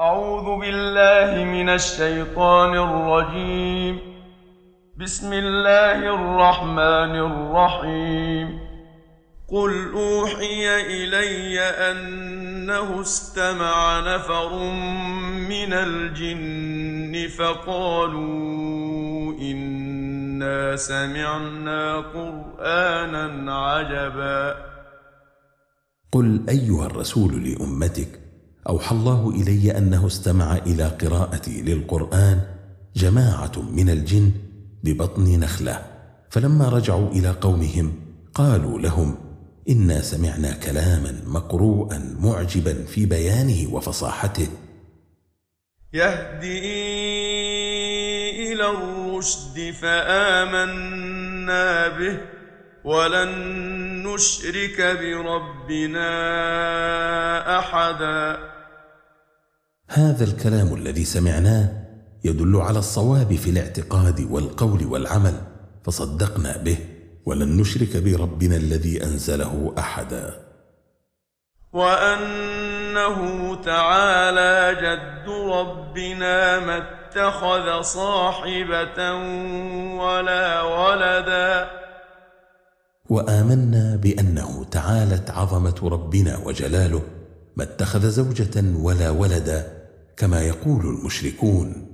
أعوذ بالله من الشيطان الرجيم. بسم الله الرحمن الرحيم. قل أوحي إلي أنه استمع نفر من الجن فقالوا إنا سمعنا قرآنا عجبا. قل أيها الرسول لأمتك أوحى الله إلي أنه استمع إلى قراءتي للقرآن جماعة من الجن ببطن نخلة. فلما رجعوا إلى قومهم قالوا لهم إنا سمعنا كلاما مقروءا معجبا في بيانه وفصاحته. يهدي إلى الرشد فآمنا به ولن نشرك بربنا أحدا. هذا الكلام الذي سمعناه يدل على الصواب في الاعتقاد والقول والعمل فصدقنا به ولن نشرك بربنا الذي أنزله أحدا. وأنه تعالى جد ربنا ما اتخذ صاحبة ولا ولدا. وآمنا بأنه تعالت عظمة ربنا وجلاله ما اتخذ زوجة ولا ولدا. كما يقول المشركون.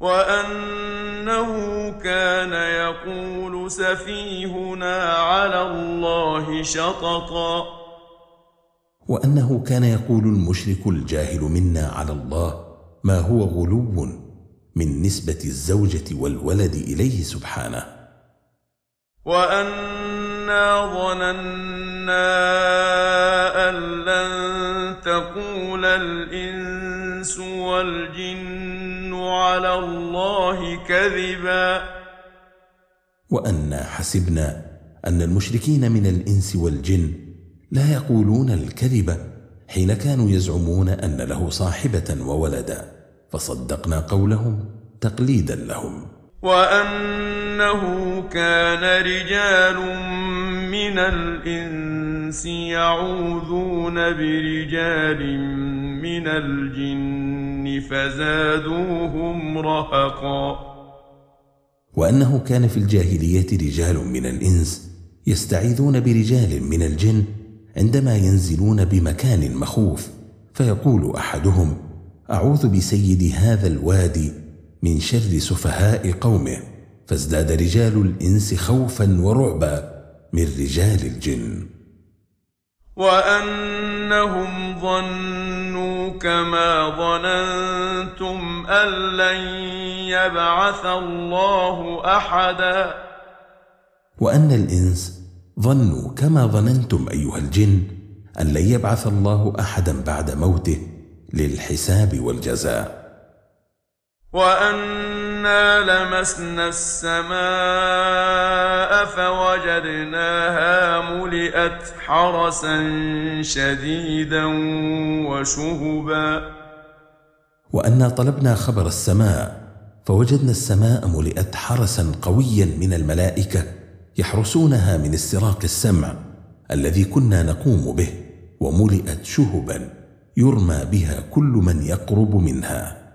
وأنه كان يقول سفيهنا على الله شططا. وأنه كان يقول المشرك الجاهل منا على الله ما هو غلو من نسبة الزوجة والولد إليه سبحانه. وأنا ظننا أن لن تقول الإنس والجن على الله كذبا. وأنا حسبنا أن المشركين من الإنس والجن لا يقولون الكذب حين كانوا يزعمون أن له صاحبة وولدا فصدقنا قولهم تقليدا لهم. وأنه كان رجال من الإنس يعوذون برجال من الجن فزادوهم رهقا. وأنه كان في الجاهلية رجال من الإنس يستعيذون برجال من الجن عندما ينزلون بمكان مخوف. فيقول أحدهم أعوذ بسيد هذا الوادي من شر سفهاء قومه فازداد رجال الإنس خوفا ورعبا من رجال الجن. وأنهم ظنوا كما ظننتم أن لن يبعث الله أحدا. وأن الإنس ظنوا كما ظننتم أيها الجن أن لن يبعث الله أحدا بعد موته للحساب والجزاء. وأنا لمسنا السماء فوجدناها ملئت حرسا شديدا وشهبا. وأنا طلبنا خبر السماء فوجدنا السماء ملئت حرسا قويا من الملائكة يحرسونها من استراق السمع الذي كنا نقوم به وملئت شهبا يرمى بها كل من يقرب منها.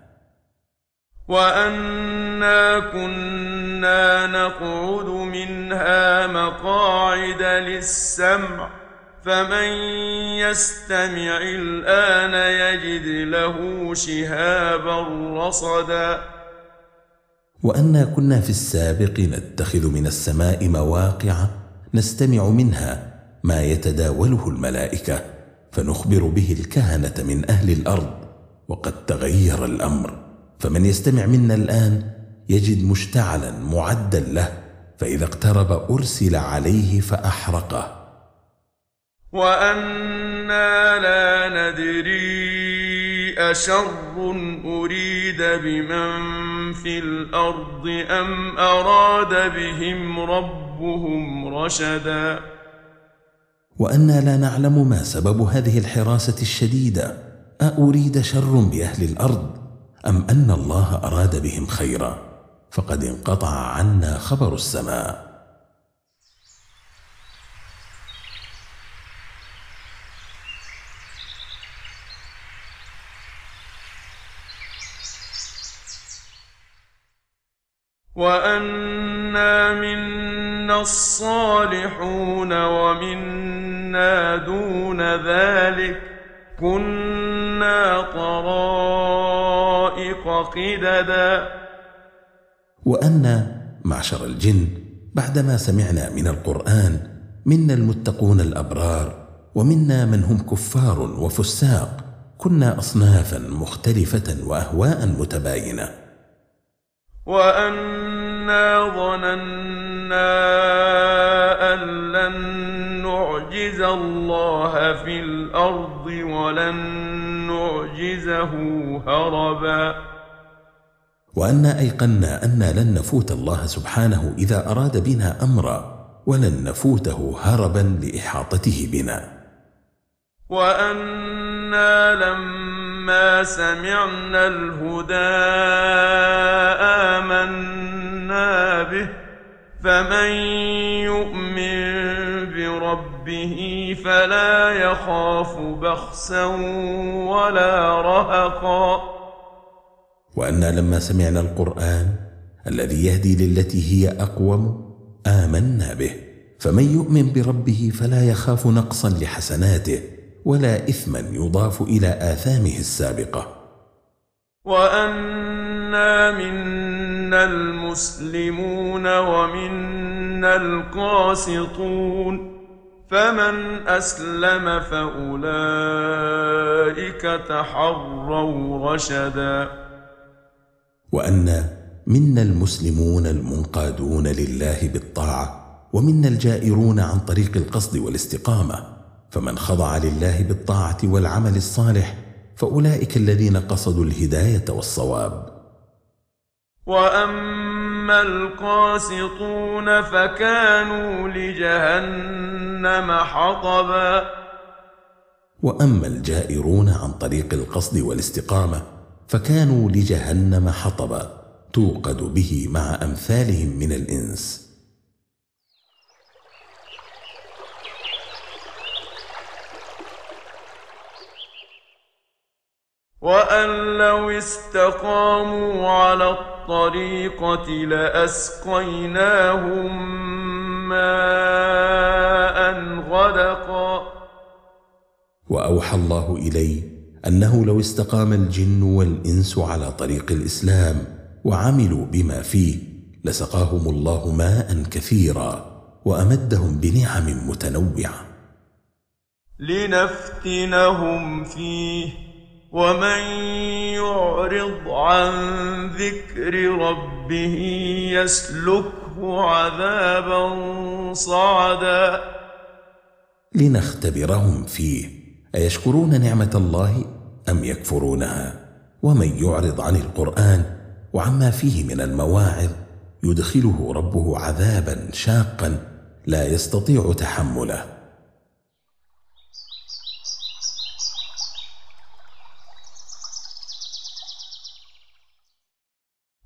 وأنا كنا نقعد منها مقاعد للسمع فمن يستمع الآن يجد له شهابا رصدا وأنا كنا في السابق نتخذ من السماء مواقع نستمع منها ما يتداوله الملائكة فنخبر به الكهنة من أهل الأرض وقد تغير الأمر فمن يستمع منا الآن يجد مشتعلا معدا له فإذا اقترب أرسل عليه فأحرقه. وأنا لا ندري أشر أريد بمن في الأرض أم أراد بهم ربهم رشدا. وأنا لا نعلم ما سبب هذه الحراسة الشديدة. أأريد شر بأهل الأرض؟ أم أن الله أراد بهم خيرا؟ فقد انقطع عنا خبر السماء. وأنا منا الصالحون ومنا دون ذلك كنا طرائق قددا. وأنا معشر الجن بعدما سمعنا من القرآن منا المتقون الأبرار ومنا من هم كفار وفساق كنا أصنافا مختلفة وأهواء متباينة. وأنا ظننا أن لن نعجز الله في الأرض ولن نعجزه هربا. وأنا أيقنا أن لن نفوت الله سبحانه إذا أراد بنا أمرا ولن نفوته هربا لإحاطته بنا. وأنا لما سمعنا الهدى آمنا به فمن يؤمن بربه فلا يخاف بخسا ولا رهقا. وأنا لما سمعنا القرآن الذي يهدي للتي هي أقوم آمنا به. فمن يؤمن بربه فلا يخاف نقصا لحسناته ولا إثما يضاف إلى آثامه السابقة. وأنا منا المسلمون ومنا القاسطون. فمن أسلم فأولئك تحروا رشدا. وأنا منا المسلمون المنقادون لله بالطاعة ومنا الجائرون عن طريق القصد والاستقامة فمن خضع لله بالطاعة والعمل الصالح فأولئك الذين قصدوا الهداية والصواب وأما القاسطون فكانوا لجهنم حطبا وأما الجائرون عن طريق القصد والاستقامة فكانوا لجهنم حطبا توقد به مع أمثالهم من الإنس. وأن لو استقاموا على الطريقة لأسقيناهم ماء غدقا. وأوحى الله إلي أنه لو استقام الجن والإنس على طريق الإسلام وعملوا بما فيه لسقاهم الله ماء كثيرا وأمدهم بنعم متنوعة. لنفتنهم فيه ومن يعرض عن ذكر ربه يسلكه عذابا صعدا. لنختبرهم فيه أيشكرون نعمة الله أم يكفرونها؟ ومن يعرض عن القرآن وعما فيه من المواعظ يدخله ربه عذابا شاقا لا يستطيع تحمله.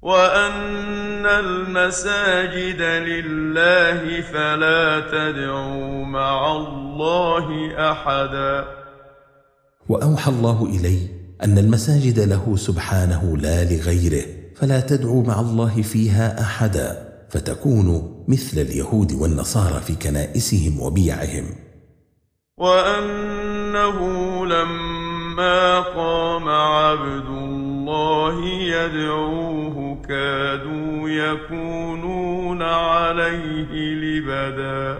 وأن المساجد لله فلا تدعوا مع الله أحدا. وأوحى الله إلي أن المساجد له سبحانه لا لغيره فلا تدعوا مع الله فيها أحدا فتكونوا مثل اليهود والنصارى في كنائسهم وبيعهم. وأنه لما قام عبد الله يدعوه كادوا يكونون عليه لبدا.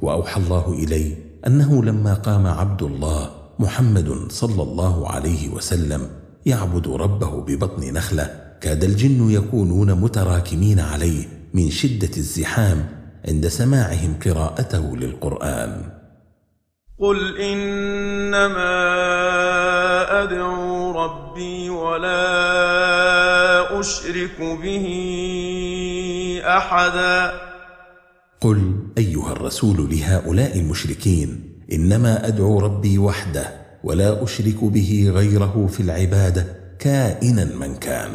وأوحى الله إلي أنه لما قام عبد الله محمد صلى الله عليه وسلم يعبد ربه ببطن نخلة كاد الجن يكونون متراكمين عليه من شدة الزحام عند سماعهم قراءته للقرآن. قل إنما أدعو ربي ولا أشرك به أحدا. قل أيها الرسول لهؤلاء المشركين إنما أدعو ربي وحده ولا أشرك به غيره في العبادة كائنا من كان.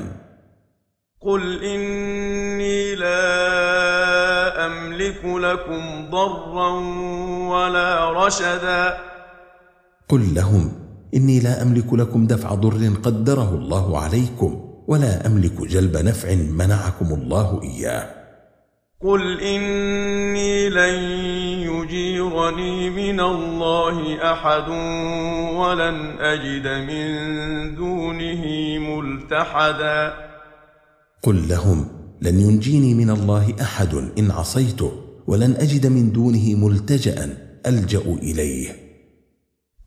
قل إني لا أملك لكم ضرا ولا رشدا. قل لهم إني لا أملك لكم دفع ضر قدره الله عليكم ولا أملك جلب نفع منعكم الله إياه. قل إني لن يجيرني من الله أحد ولن أجد من دونه ملتحدا قل لهم لن ينجيني من الله أحد إن عصيته ولن أجد من دونه ملتجأ ألجأ إليه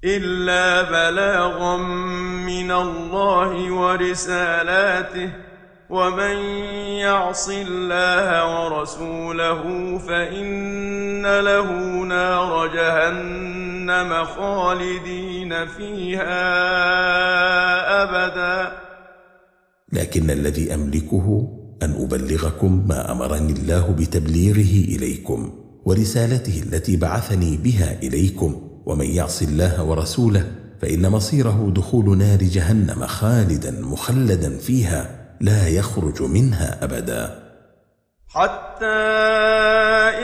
إلا بلاغا من الله ورسالاته ومن يعص الله ورسوله فإن له نار جهنم خالدين فيها أبدا. لكن الذي أملكه أن أبلغكم ما أمرني الله بتبليغه إليكم ورسالته التي بعثني بها إليكم. ومن يعص الله ورسوله فإن مصيره دخول نار جهنم خالدا مخلدا فيها. لا يخرج منها أبدا. حتى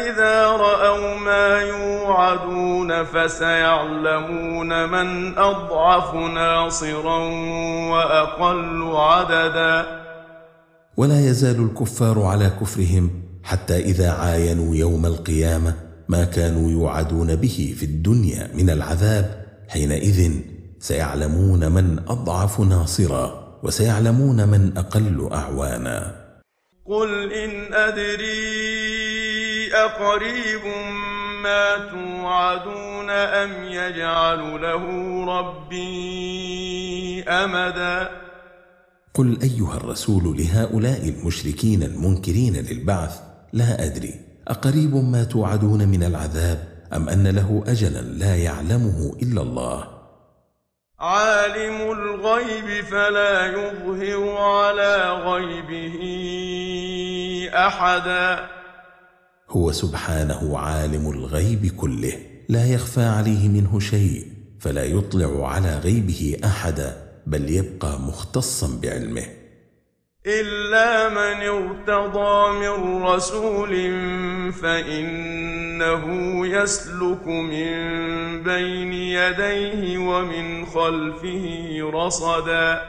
إذا رأوا ما يوعدون فسيعلمون من أضعف ناصرا وأقل عددا. ولا يزال الكفار على كفرهم حتى إذا عاينوا يوم القيامة ما كانوا يوعدون به في الدنيا من العذاب حينئذ سيعلمون من أضعف ناصرا. وسيعلمون من أقل أعوانا. قل إن أدري أقريب ما توعدون أم يجعل له ربي أمدا؟ قل أيها الرسول لهؤلاء المشركين المنكرين للبعث لا أدري أقريب ما توعدون من العذاب أم أن له اجلا لا يعلمه إلا الله. عالم الغيب فلا يظهر على غيبه أحدا. هو سبحانه عالم الغيب كله لا يخفى عليه منه شيء فلا يطلع على غيبه أحدا بل يبقى مختصا بعلمه. إلا من ارتضى من رسول فإنه يسلك من بين يديه ومن خلفه رصدا.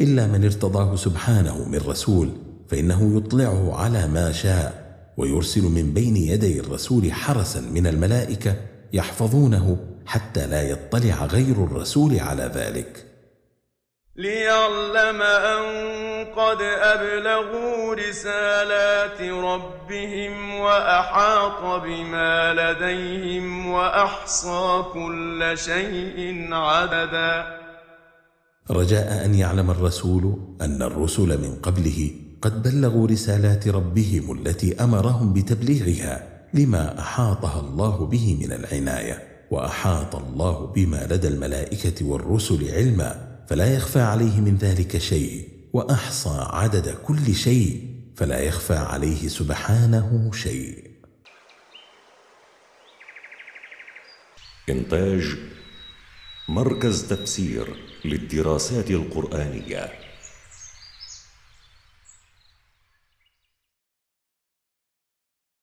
إلا من ارتضاه سبحانه من رسول فإنه يطلعه على ما شاء ويرسل من بين يدي الرسول حرسا من الملائكة يحفظونه حتى لا يطلع غير الرسول على ذلك. ليعلم أن قد أبلغوا رسالات ربهم وأحاط بما لديهم وأحصى كل شيء عددا. رجاء أن يعلم الرسول أن الرسل من قبله قد بلغوا رسالات ربهم التي أمرهم بتبليغها لما أحاطها الله به من العناية وأحاط الله بما لدى الملائكة والرسل علما. فلا يخفى عليه من ذلك شيء وأحصى عدد كل شيء فلا يخفى عليه سبحانه شيء. إنتاج مركز تفسير للدراسات القرآنية.